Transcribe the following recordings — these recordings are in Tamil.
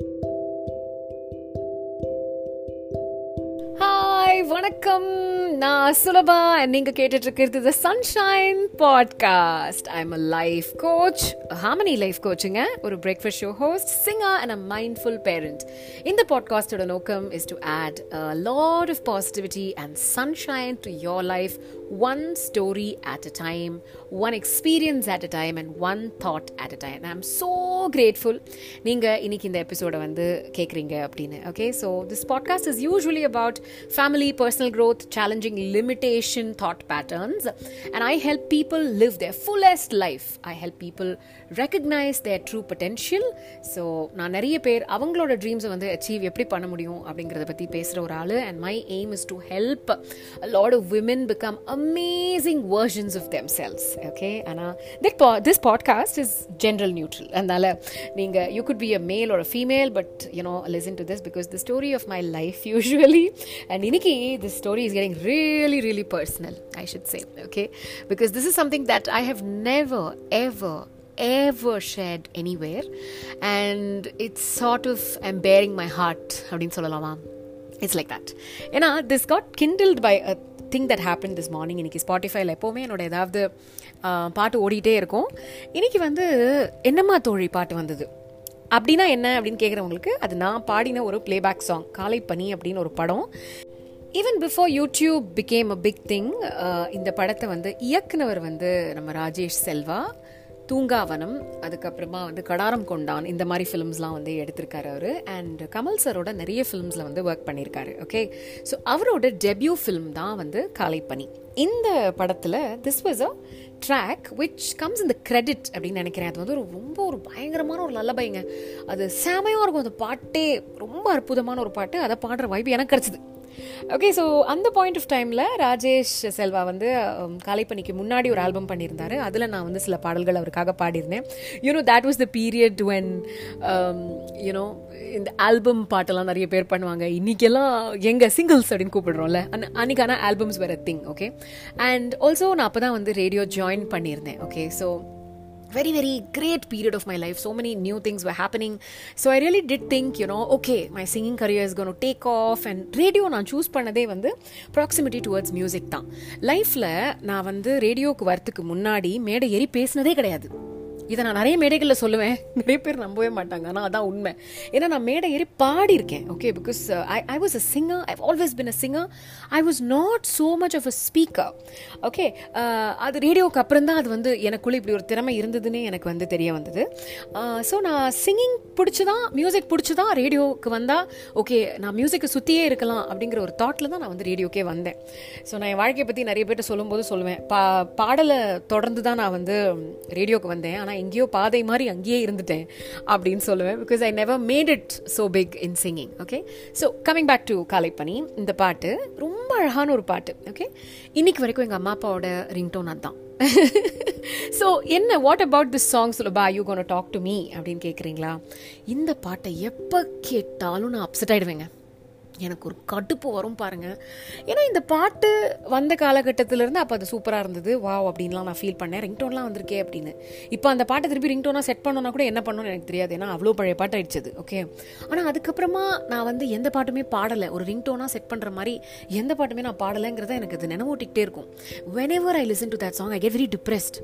Thank you. வணக்கம். நான் சுலபா. நீங்க கேட்டுட்டு இருக்கிறது the sunshine podcast I am a life coach harmony life coach ஒரு breakfast show host singer and a mindful parent இந்த பாட்காஸ்டோட நோக்கம் is to add lot of positivity and sunshine to your life one story at a time one experience at a time and one thought at a time I am so grateful நீங்கள் இன்னைக்கு இந்த எபிசோடை வந்து கேட்குறீங்க அப்படின்னு. Okay so this podcast is usually about family personal growth, challenging limitation thought patterns, and I help people live their fullest life. I help people recognize their true potential. So நான் நிறைய பேர் அவங்களோட ட்ரீம்ஸை வந்து அச்சீவ் எப்படி பண்ண முடியும் அப்படிங்கிறத பற்றி பேசுகிற ஒரு ஆள். And my aim is to help lot of women become amazing versions of themselves okay ஆனால் this this podcast is gender neutral அதனால் நீங்கள் you could be a male ஒரு female but you know listen to this because the story of my life usually and இன்னைக்கு this story is getting really really personal I should say okay because this is something that I have never ever ever shared anywhere. And it's sort of I'm bearing my heart அப்படின்னு சொல்லலாமா? இட்ஸ் லைக் தட் ஏன்னா this got kindled by a thing that happen this morning இன்னைக்கு ஸ்பாட்டிஃபைல எப்போவுமே என்னோட ஏதாவது பாட்டு ஓடிட்டே இருக்கும். இன்னைக்கு வந்து என்னம்மா தோழி பாட்டு வந்தது? அப்படின்னா என்ன அப்படின்னு கேட்குறவங்களுக்கு அது நான் பாடின ஒரு பிளேபேக் சாங் காலை பனி அப்படின்னு ஒரு படம். Even before YouTube became a big thing இந்த படத்தை வந்து இயக்குனவர் வந்து நம்ம ராஜேஷ் செல்வா தூங்காவனம் அதுக்கப்புறமா வந்து கடாரம் கொண்டான் இந்த மாதிரி ஃபிலிம்ஸ்லாம் வந்து எடுத்திருக்காரு அவர். அண்ட் கமல் சரோட நிறைய ஃபிலிம்ஸில் வந்து ஒர்க் பண்ணியிருக்காரு ஓகே ஸோ அவரோட டெபியூ ஃபிலிம் தான் வந்து காலைப்பனி இந்த படத்தில் this was a track which comes இந்த கிரெடிட் அப்படின்னு நினைக்கிறேன். அது வந்து ஒரு ரொம்ப ஒரு பயங்கரமான ஒரு நல்ல பையங்க. அது செமையாக இருக்கும். அந்த பாட்டே ரொம்ப அற்புதமான ஒரு பாட்டு. அதை பாடுற வாய்ப்பு எனக்கு கிடச்சிது. ஓகே ஸோ அந்த பாயிண்ட் ஆஃப் டைமில் ராஜேஷ் செல்வா வந்து um, காலைப்பணிக்கு முன்னாடி ஒரு ஆல்பம் பண்ணியிருந்தாரு. அதில் நான் வந்து சில பாடல்கள் அவருக்காக பாடியிருந்தேன். You know that was the period when you know இந்த ஆல்பம் பாட்டெல்லாம் நிறைய பேர் பண்ணுவாங்க. இன்றைக்கெல்லாம் எங்கள் சிங்கிள்ஸ் அப்படின்னு கூப்பிடுறோம்ல. அன்றைக்கான ஆல்பம்ஸ் வேறு திங் ஓகே அண்ட் ஆல்சோ நான் அப்போ தான் வந்து ரேடியோ ஜாயின் பண்ணியிருந்தேன் okay so very very great period of my life so many new things were happening so i really did think you know okay my singing career is going to take off and radio நான் சூஸ் பண்ணதே வந்து ப்ராக்சிமிட்டி டுவர்ட்ஸ் மியூசிக் தான் லைஃப்பில் நான் வந்து ரேடியோவுக்கு வரத்துக்கு முன்னாடி மேடை ஏறி பேசினதே கிடையாது இதை நான் நிறைய மேடைகளில் சொல்லுவேன். நிறைய பேர் நம்பவே மாட்டாங்க. ஆனால் அதான் உண்மை. ஏன்னா நான் மேடை ஏறி பாடியிருக்கேன். Okay because I I was a singer I always been a singer I was not so much of a speaker okay அது ரேடியோவுக்கு அப்புறம் தான் அது வந்து எனக்குள்ளே இப்படி ஒரு திறமை இருந்ததுன்னே எனக்கு வந்து தெரிய வந்தது. Uh, ஸோ நான் சிங்கிங் பிடிச்சி தான் மியூசிக் பிடிச்சி தான் ரேடியோவுக்கு வந்தால் ஓகே நான் மியூசிக்கை சுற்றியே இருக்கலாம் அப்படிங்கிற ஒரு தாட்டில் தான் நான் வந்து ரேடியோக்கே வந்தேன். ஸோ நான் என் வாழ்க்கையை பற்றி நிறைய பேர்கிட்ட சொல்லும்போது சொல்லுவேன். பா பாடலை தொடர்ந்து தான் நான் வந்து ரேடியோவுக்கு வந்தேன். ஆனால் நான் எங்கேயோ பாதை மாதிரி அங்கேயே இருந்துட்டேன் அப்படின்னு சொல்லுவேன். Because I never made it so big in singing okay so coming back to Kaalaipani இந்த பாட்டு ரொம்ப அழகான ஒரு பாட்டு ஓகே இன்னைக்கு வரைக்கும் எங்கள் அம்மா அப்பாவோட ரிங்டோன் அதுதான். ஸோ என்ன what about this song சொல்லுபா you gonna talk to me அப்படின்னு கேட்குறீங்களா இந்த பாட்டை எப்போ கேட்டாலும் நான் அப்செட் ஆகிடுவேங்க எனக்கு ஒரு கடுப்பு வரும் பாருங்க. ஏன்னா இந்த பாட்டு வந்த காலகட்டத்திலேருந்து அப்போ அது சூப்பராக இருந்தது. வா அப்படின்லாம் நான் ஃபீல் பண்ணேன். ரிங்டோன்லாம் வந்திருக்கே அப்படின்னு. இப்போ அந்த பாட்டை திருப்பி ரிங்டோனாக செட் பண்ணோன்னா கூட என்ன பண்ணணும்னு எனக்கு தெரியாது. ஏன்னா அவ்வளோ பழைய பாட்டு ஆயிடுச்சது ஓகே ஆனால் அதுக்கப்புறமா நான் வந்து எந்த பாட்டுமே பாடலை. ஒரு ரிங்டோனாக செட் பண்ணுற மாதிரி எந்த பாட்டுமே நான் பாடலைங்கிறத எனக்கு அது நினைவூட்டிக்கிட்டே இருக்கும். Whenever I listen to that song I get very depressed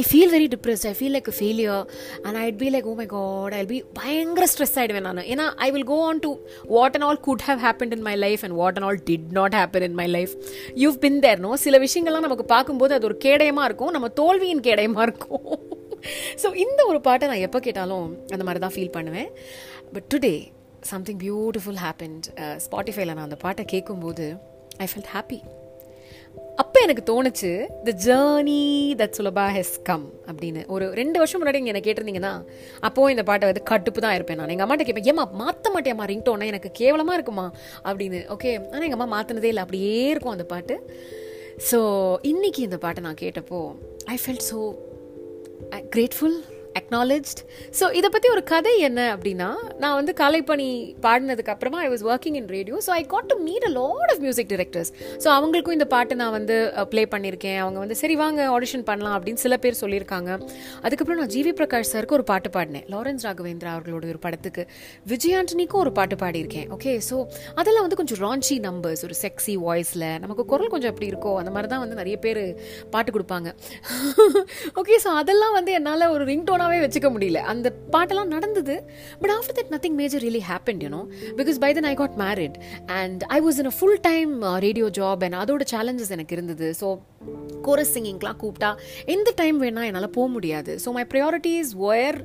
I feel very depressed I feel like failure and I'd be like oh my God I be பயங்கர ஸ்ட்ரெஸ் ஆகிடுவேன் நான். ஏன்னா I will go on to what and all could have happened in my life and what and all did not happen in my life you've been there no சில விஷயங்கள்லாம் நமக்கு பார்க்கும்போது அது ஒரு கேடயமாக இருக்கும். நம்ம தோல்வியின் கேடயமாக இருக்கும். ஸோ இந்த ஒரு பாட்டை நான் எப்போ கேட்டாலும் அந்த மாதிரி தான் ஃபீல் பண்ணுவேன். But today something beautiful happened ஸ்பாட்டிஃபைல நான் அந்த பாட்டை கேட்கும்போது ஐ ஃபெல்ட் ஹாப்பி அப்போ எனக்கு தோணுச்சு the journey that Sulabha has come அப்படின்னு. ஒரு ரெண்டு வருஷம் முன்னாடி நீங்கள் என்ன கேட்டிருந்தீங்கன்னா அப்போது இந்த பாட்டை வந்து கட்டுப்பு தான் இருப்பேன் நான். எங்கள் அம்மாட்ட கேட்பேன் ஏமா மாற்ற மாட்டேம்மா ரிங்டோனா எனக்கு கேவலமாக இருக்குமா? அப்படின்னு. ஓகே. ஆனால் எங்கள் அம்மா மாற்றினதே இல்லை அப்படியே இருக்கும் அந்த பாட்டு. ஸோ இன்னைக்கு இந்த பாட்டை நான் கேட்டப்போ I felt so grateful acknowledged so இதை பற்றி ஒரு கதை என்ன அப்படின்னா நான் வந்து கலைப்பணி பாடினதுக்கு அப்புறமா I was working in radio so I got to meet a lot of music directors so அவங்களுக்கும் இந்த பாட்டு நான் வந்து ப்ளே பண்ணியிருக்கேன் அவங்க வந்து சரி வாங்க ஆடிஷன் பண்ணலாம் அப்படின்னு சில பேர் சொல்லியிருக்காங்க. அதுக்கப்புறம் நான் ஜிவி பிரகாஷ் சருக்கு ஒரு பாட்டு பாடினேன். லாரன்ஸ் ராகவேந்திரா அவர்களோட ஒரு படத்துக்கு. விஜய் ஆண்டனிக்கும் ஒரு பாட்டு பாடியிருக்கேன். ஓகே ஸோ அதெல்லாம் வந்து கொஞ்சம் ராஞ்சி நம்பர்ஸ் ஒரு செக்ஸி வாய்ஸில் நமக்கு குரல் கொஞ்சம் எப்படி இருக்கோ அந்த மாதிரி தான் வந்து நிறைய பேர் பாட்டு கொடுப்பாங்க. ஓகே ஸோ அதெல்லாம் வந்து என்னால் ஒரு ரிங்டோனாகவே வச்சுக்க முடியல. அந்த பாட்டெல்லாம் நடந்தது. But after that nothing major really happen you know because by then I got married and I was in a full time radio job and அதோட சேலஞ்சஸ் எனக்கு இருந்தது. ஸோ கோரஸ் சிங்கிங்லாம் கூப்பிட்டா எந்த டைம் வேணால் என்னால் போக முடியாது. So my priorities were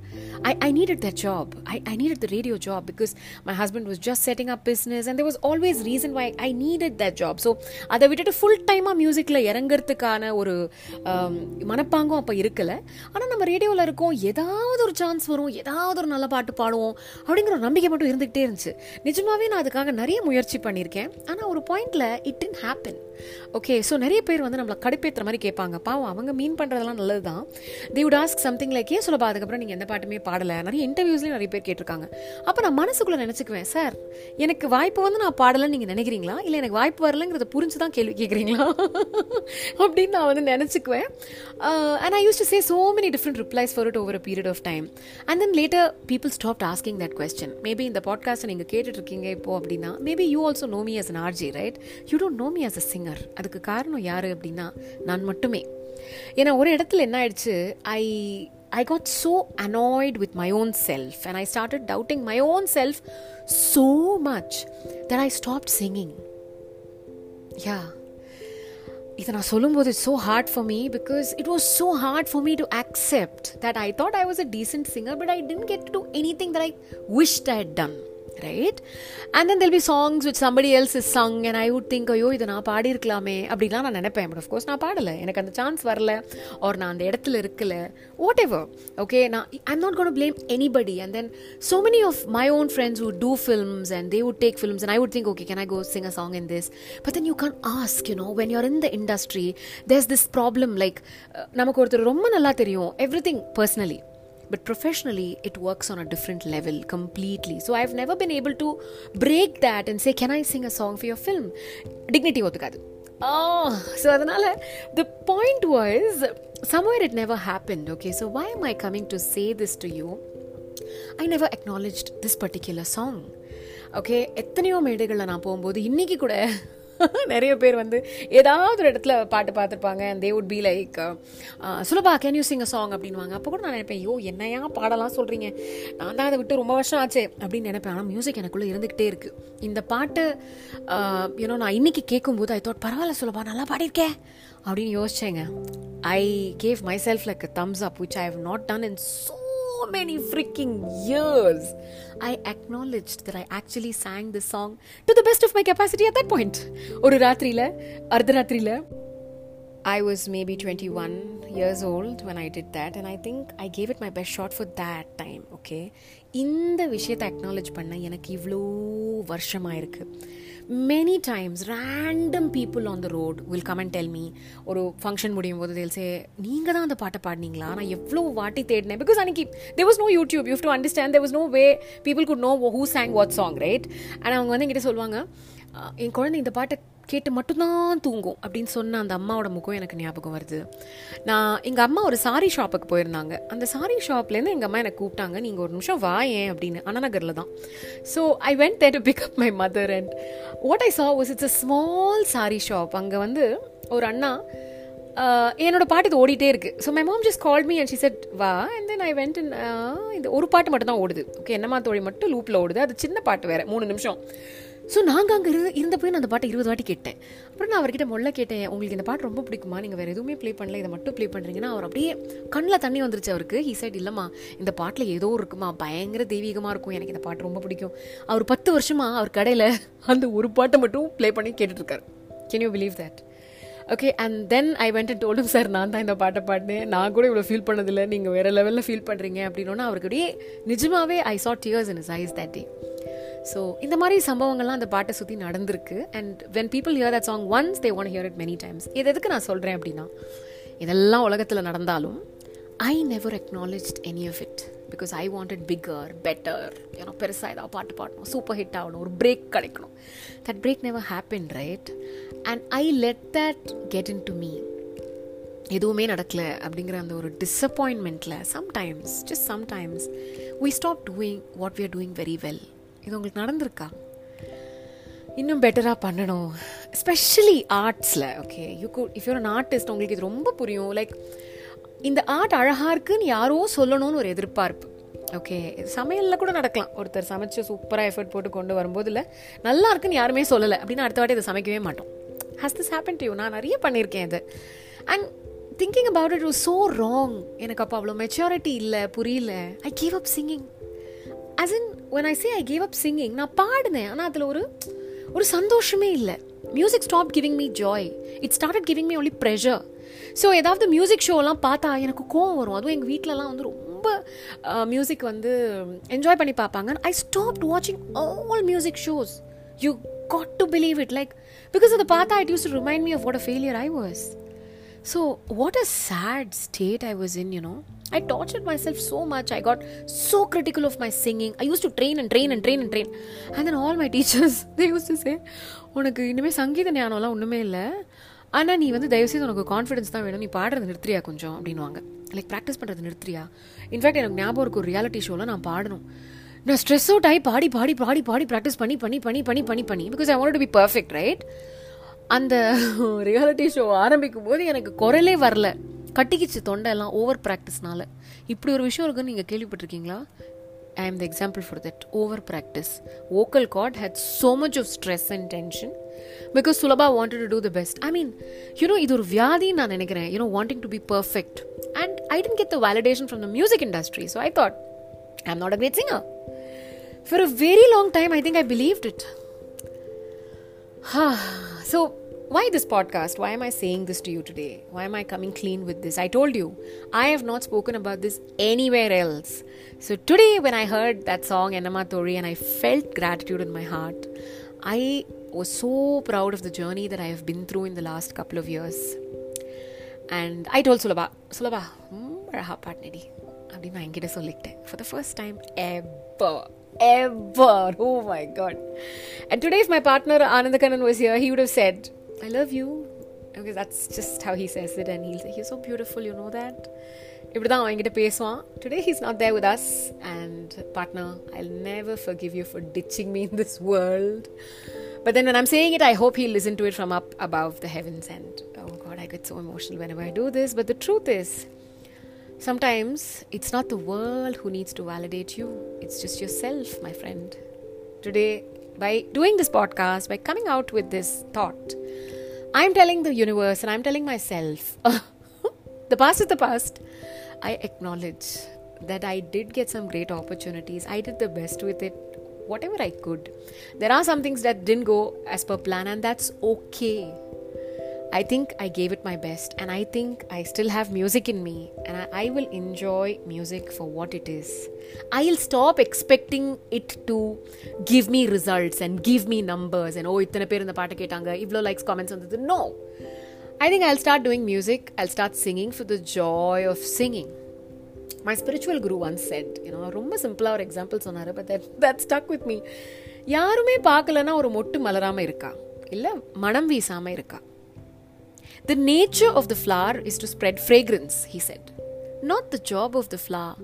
I I needed the job I I needed the radio job because my husband was just setting up business and there was always reason why I needed that job so அதை விட்டுட்டு ஃபுல் டைமாக மியூசிக்கில் இறங்குறதுக்கான ஒரு um, மனப்பாங்கும் அப்போ இருக்கலை. ஆனால் நம்ம ரேடியோவில் இருக்கோம் ஏதாவது ஒரு சான்ஸ் வரும் ஏதாவது ஒரு நல்ல பாட்டு பாடுவோம் அப்படிங்கிற ஒரு நம்பிக்கை மட்டும் இருந்துகிட்டே இருந்துச்சு. நிஜமாகவே நான் அதுக்காக நிறைய முயற்சி பண்ணியிருக்கேன். ஆனால் ஒரு பாயிண்டில் it didn't happen okay so நிறைய பேர் வந்து நம்மளை கடுப்பேற்றுற மாதிரி கேட்பாங்க. பாவம் அவங்க மீன் பண்ணுறதெல்லாம் நல்லது தான் they would ask something like ஏன் சொல்லப்பா அதுக்கப்புறம் நீங்கள் எந்த பாட்டுமே பாடலை? நிறைய இன்டர்வியூஸ்லேயும் நிறைய பேர் கேட்டிருக்காங்க. அப்போ நான் மனசுக்குள்ளே நினச்சிக்குவேன் சார் எனக்கு வாய்ப்பு வந்து நான் பாடலைன்னு நீங்கள் நினைக்கிறீங்களா? இல்லை எனக்கு வாய்ப்பு வரலங்கிறத புரிஞ்சு தான் கேள்வி கேட்குறீங்களா? அப்படின்னு நான் வந்து நினச்சிக்குவேன். And I used to say so many different replies for it over a period of time and then later people stop asking that question maybe இந்த பாட்காஸ்ட்டை நீங்கள் கேட்டுட்ருக்கீங்க இப்போ அப்படின்னா maybe you also know me as an RJ right you don't know me as a singer அதுக்கு காரணம் யார் அப்படின்னா நான் மட்டுமே. ஏன்னா ஒரு இடத்துல என்ன ஆயிடுச்சு? I I got so annoyed with my own self and I started doubting my own self so much that I stop singing yeah இதை நான் சொல்லும்போது it's so hard for me because it was so hard for me to accept that I thought I was a decent singer but I didn't get to anything that I wish I done right and then they'll be songs with somebody else is sung and I would think ஐயோ இதை நான் பாடியிருக்கலாமே அப்படிலாம் நான் நினைப்பேன். பட் ஆஃப்கோர்ஸ் நான் பாடலை. எனக்கு அந்த சான்ஸ் வரல ஒரு நான் அந்த இடத்துல இருக்கல. வாட் எவர் ஓகே நான் I'm not gonna blame anybody and then so many of my own friends would do films and they would take films and I would think okay can I go sing a song in this but then you can ask you know when you're in the industry there's this problem like நமக்கு ஒருத்தர் ரொம்ப நல்லா தெரியும் everything personally but professionally it works on a different level completely so i've never been able to break that and say can i sing a song for your film dignity ஒத்துக்காது oh so அதனால the point was somewhere it never happened okay so why am i coming to say this to you i never acknowledged this particular song okay எத்தனையோ மேடைகளில் நான் போகும்போது இன்னைக்கு கூட நிறைய பேர் வந்து ஏதாவது ஒரு இடத்துல பாட்டு பார்த்துருப்பாங்க they would be like Sulabha can you sing a song அப்படின்வாங்க அப்போ கூட நான் நினைப்பேன் ஐயோ என்னையா பாடலாம் சொல்கிறீங்க நான் தான் அதை விட்டு ரொம்ப வருஷம் ஆச்சு. அப்படின்னு நினைப்பேன். ஆனால் மியூசிக் எனக்குள்ளே இருந்துக்கிட்டே இருக்குது இந்த பாட்டு யூனோ நான் இன்னைக்கு கேட்கும்போது ஐ தாட் பரவாயில்ல சுலபா நல்லா பாடியிருக்கேன் அப்படின்னு யோசிச்சேங்க. I gave myself like thumbs up which I have not done in so many freaking years, I acknowledged that I actually sang this song to the best of my capacity at that point. ஒரு ராத்திரியில் அர்த்தராத்திரியில் I was maybe 21 years old when I did that, and I think I gave it my best shot for that time, okay? இந்த விஷயத்தை அக்னாலேஜ் பண்ண எனக்கு இவ்வளோ வருஷமாக இருக்குது many times random people on the road will come and tell me ஒரு ஃபங்க்ஷன் முடியும் போது தேல் சே நீங்கள் தான் அந்த பாட்டை பாடினீங்களா? நான் எவ்வளோ வாட்டி தேடினேன். பிகாஸ் அன்னைக்கு they was no YouTube you to understand there was no way people could know who song what song right and அவங்க வந்து என்கிட்ட சொல்லுவாங்க என் குழந்தை இந்த பாட்டை கேட்டு மட்டும்தான் தூங்கும் அப்படின்னு சொன்ன அந்த அம்மாவோட முகம் எனக்கு ஞாபகம் வருது. நான் எங்கள் அம்மா ஒரு சாரி ஷாப்புக்கு போயிருந்தாங்க. அந்த சாரி ஷாப்லேருந்து எங்கள் அம்மா எனக்கு கூப்பிட்டாங்க நீங்கள் ஒரு நிமிஷம் வா ஏன்? அப்படின்னு. அண்ணநகரில் தான். So I went there to pick up my mother and what I saw was it's a small sari shop அங்கே வந்து ஒரு அண்ணா என்னோட பாட்டு இது ஓடிட்டே இருக்கு. So my mom just call me and she said வா. அண்ட் தென் ஐ வெண்ட் இந்த ஒரு பாட்டு மட்டும் தான் ஓடுது. ஓகே என்னம்மா தோழி மட்டும் லூப்பில் ஓடுது. அது சின்ன பாட்டு வேறு மூணு நிமிஷம். ஸோ நாங்கள் அங்கே இரு இருந்த போய் நான் அந்த பாட்டை இருபது வாட்டி கேட்டேன். அப்புறம் நான் அவர்கிட்ட மொல்ல கேட்டேன் உங்களுக்கு இந்த பாட்டு ரொம்ப பிடிக்குமா? நீங்கள் வேறு எதுவுமே ப்ளே பண்ணல இதை மட்டும் ப்ளே பண்ணுறீங்கன்னா அவர் அப்படியே கண்ணில் தண்ணி வந்துருச்சு அவருக்கு. ஹீ சைட் இல்லைம்மா இந்த பாட்டில் ஏதோ இருக்குமா? பயங்கர தெய்வீகமாக இருக்கும். எனக்கு இந்த பாட்டு ரொம்ப பிடிக்கும். அவர் பத்து வருஷமாக அவர் கடையில் அந்த ஒரு பாட்டை மட்டும் ப்ளே பண்ணி கேட்டுட்ருக்காரு. Can you believe that okay and then I went and told him sir நான் தான் இந்த பாட்டை பாடினேன். நான் கூட இவ்வளோ ஃபீல் பண்ணதில்லை. நீங்கள் வேறு லெவலில் ஃபீல் பண்ணுறீங்க அப்படின்னா அவருக்கு அப்படியே நிஜமாவே I saw tears in his eyes that day so இந்த மாதிரி சம்பவங்கள்லாம் அந்த பாட்டை சுற்றி நடந்திருக்கு. And when people hear that song once they want hear it many times இது எதுக்கு நான் சொல்கிறேன் அப்படின்னா இதெல்லாம் உலகத்தில் நடந்தாலும் I never acknowledge any of it because I wanted bigger better ஏன்னா பெருசாக ஏதாவது பாட்டு பாடணும் சூப்பர் ஹிட் ஆகணும் ஒரு பிரேக் கிடைக்கணும். That break never happen right and I let that get into me எதுவுமே நடக்கல அப்படிங்கிற அந்த ஒரு டிஸப்பாயின்மெண்ட்டில் sometimes just sometimes we stop doing what we are doing very well இது உங்களுக்கு நடந்திருக்கா? இன்னும் பெட்டராக பண்ணணும். Specially ஆர்ட்ஸில் okay you could if you're an artist உங்களுக்கு இது ரொம்ப புரியும். லைக் இந்த ஆர்ட் அழகாக இருக்குன்னு யாரோ சொல்லணும்னு ஒரு எதிர்பார்ப்பு. ஓகே சமையலில் கூட நடக்கலாம். ஒருத்தர் சமைச்சு சூப்பராக எஃபர்ட் போட்டு கொண்டு வரும்போது இல்லை நல்லா இருக்குன்னு யாருமே சொல்லலை. அப்படின்னு அடுத்த வாட்டி இதை சமைக்கவே மாட்டோம். Has this happen to you நான் நிறைய பண்ணியிருக்கேன் இது. And thinking about it was so wrong எனக்கு அப்போ அவ்வளோ மெச்சூரிட்டி இல்லை புரியல. I gave up singing as in one I say I gave up singing நான் பாடினேன். ஆனால் அதில் ஒரு ஒரு சந்தோஷமே இல்லை. Music stop giving me joy it started giving me only pressure so ஏதாவது மியூசிக் ஷோலாம் பார்த்தா எனக்கு கோவம் வரும். அதுவும் எங்கள் வீட்டிலலாம் வந்து ரொம்ப மியூசிக் வந்து என்ஜாய் பண்ணி பார்ப்பாங்க ஐ ஸ்டாப் வாட்சிங் all music shows you got to believe it like because அதை பார்த்தா it use to remind me of what a failure I was so what a state state was in, you know. I tortured myself so much. I got so critical of my singing. I used to train and train and train and train. And then all my teachers, they used to say, உனக்கு இனிமேல் சங்கீத ஞானம்லாம் ஒன்றுமே இல்லை ஆனால் நீ வந்து தயவுசெய்து உனக்கு கான்ஃபிடன்ஸ் தான் வேணும் நீ பாடுறது நிறுத்தியா கொஞ்சம் அப்படின்வாங்க லைக் ப்ராக்டிஸ் பண்ணுறது நிறுத்தியா இன்ஃபேக்ட் எனக்கு ஞாபகம் இருக்கு ஒரு ரியாலிட்டி ஷோவில் நான் பாடணும் நான் ஸ்ட்ரெஸ் அவுட் ஆகி பாடி பாடி பாடி பாடி ப்ராக்டிஸ் பண்ணி பண்ணி பண்ணி பண்ணி பண்ணி பண்ணி because I want to be perfect right அந்த ரியாலிட்டி ஷோ ஆரம்பிக்கும் போது எனக்கு குரலே வரல. கட்டிக்கிச்சு தொண்டையெல்லாம் ஓவர் ப்ராக்டிஸ்னால இப்படி ஒரு விஷயம் இருக்குன்னு நீங்கள் கேள்விப்பட்டிருக்கீங்களா? I am the example for that over practice vocal cord had so much of stress and tension because Sulabha wanted to do the best I mean you know இது ஒரு வியாதின்னு நான் நினைக்கிறேன். You know wanting to be perfect and I didn't get the validation from the music industry so I thought I am not a great singer for a very long time I think I believed it ஹா So why this podcast? Why am I saying this to you today? Why am I coming clean with this? I told you, I have not spoken about this anywhere else. So today, when I heard that song Enama Tori and I felt gratitude in my heart, I was so proud of the journey that I have been through in the last couple of years. And I told Sulabha, Sulabha, அழகா பாட்னடி அப்படின்னு நான் என்கிட்ட சொல்லிக்கிட்டேன் for the first time ever ever. Oh my god. And today, if my partner Anandakanan was here, he would have said, I love you. Because that's just how he says it, and he'll say, You're so beautiful, you know that? இப்படி தான் அவன்கிட்ட பேசுவான் today he's not there with us and partner I never forgive you for ditching me in this world but then I'm saying it I hope he listen to it from up above the heavens and oh God I get so emotional when I do this but the truth is Sometimes it's not the world who needs to validate you, it's just yourself, my friend. Today, by doing this podcast, by coming out with this thought, I'm telling the universe and I'm telling myself the past is the past. I acknowledge that I did get some great opportunities, I did the best with it, whatever I could. There are some things that didn't go as per plan, and that's okay I think I gave it my best, and I think I still have music in me, and I, I, will enjoy music for what it is. I'll stop expecting it to give me results and give me numbers and oh, இத்தனை பேர் இந்த பாட்டு கேட்டாங்க இவ்வளோ லைக்ஸ் காமெண்ட்ஸ் வந்தது. No I think I'll start doing music I'll start singing for the joy of singing my spiritual guru one said you know ரொம்ப சிம்பிளாக ஒரு எக்ஸாம்பிள் சொன்னார் but that that stuck with me யாருமே பார்க்கலன்னா ஒரு மொட்டு மலராமல் இருக்கா? இல்லை மனம் வீசாமல் இருக்கா? The nature of the flower is to spread fragrance, he said. Not the job of the flower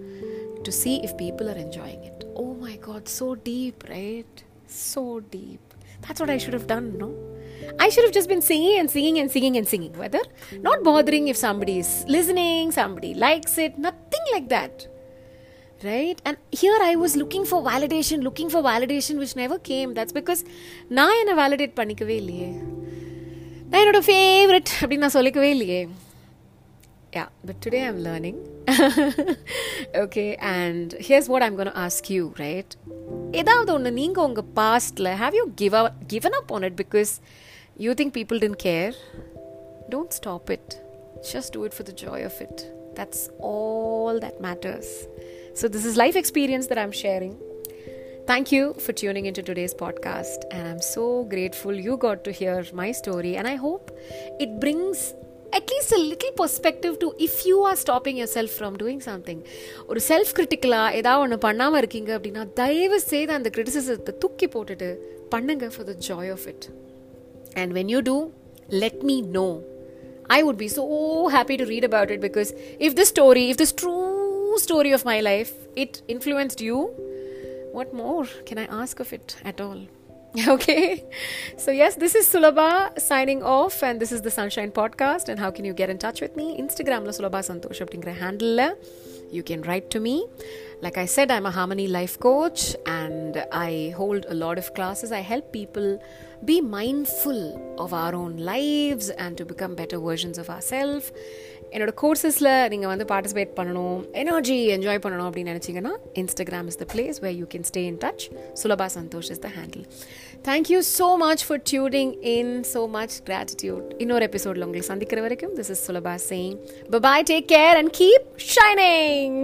to see if people are enjoying it. Oh my god, so deep, right? So deep. That's what I should have done, no? I should have just been singing and singing and singing and singing. Whether not bothering if somebody is listening, somebody likes it, nothing like that. Right? And here I was looking for validation, looking for validation, which never came. That's because நான் என்ன validate பண்ணிக்கவே இல்லையே நான் என்னோட ஃபேவரட் அப்படின்னு நான் சொல்லிக்கவே இல்லையே yeah but today I'm learning okay and here's what I'm gonna ask you right ஏதாவது ஒன்று நீங்கள் உங்கள் பாஸ்டில் have you give given up on it because you think people don't care don't stop it just do it for the joy of it. That's all that matters. So, this is life experience that I'm sharing. Thank you for tuning into today's podcast, and I'm so grateful you got to hear my story. And I hope it brings at least a little perspective to if you are stopping yourself from doing something ஒரு செல்ஃப் கிரிட்டிக்கலாக ஏதாவது ஒன்று பண்ணாமல் இருக்கீங்க அப்படின்னா தயவு செய்து அந்த கிரிட்டிசிசத்தை தூக்கி போட்டுட்டு பண்ணுங்க for the joy of it and when you do let me know. I would be so happy to read about it because if this story, if this true story of my life, it influenced you, what more can I ask of it at all? Okay, so yes, this is Sulabha signing off, and this is the Sunshine Podcast. And how can you get in touch with me? Instagram la Sulabha Santosh அப்படிங்கிற handle you can write to me. Like I said, I'm a Harmony Life Coach and I hold a lot of classes. I help people be mindful of our own lives and to become better versions of ourselves. என்னோட கோர்சஸில் நீங்கள் வந்து பார்ட்டிசிபேட் பண்ணணும் எனர்ஜி என்ஜாய் பண்ணணும் அப்படின்னு நினச்சிங்கன்னா Instagram is the place way you can stay in touch Sulabha Santosh is the handle thank you so much for tuning in so much gratitude இன்னொரு எபிசோடில் உங்களை சந்திக்கிற வரைக்கும் this is Sulabha saying bye take care and keep shining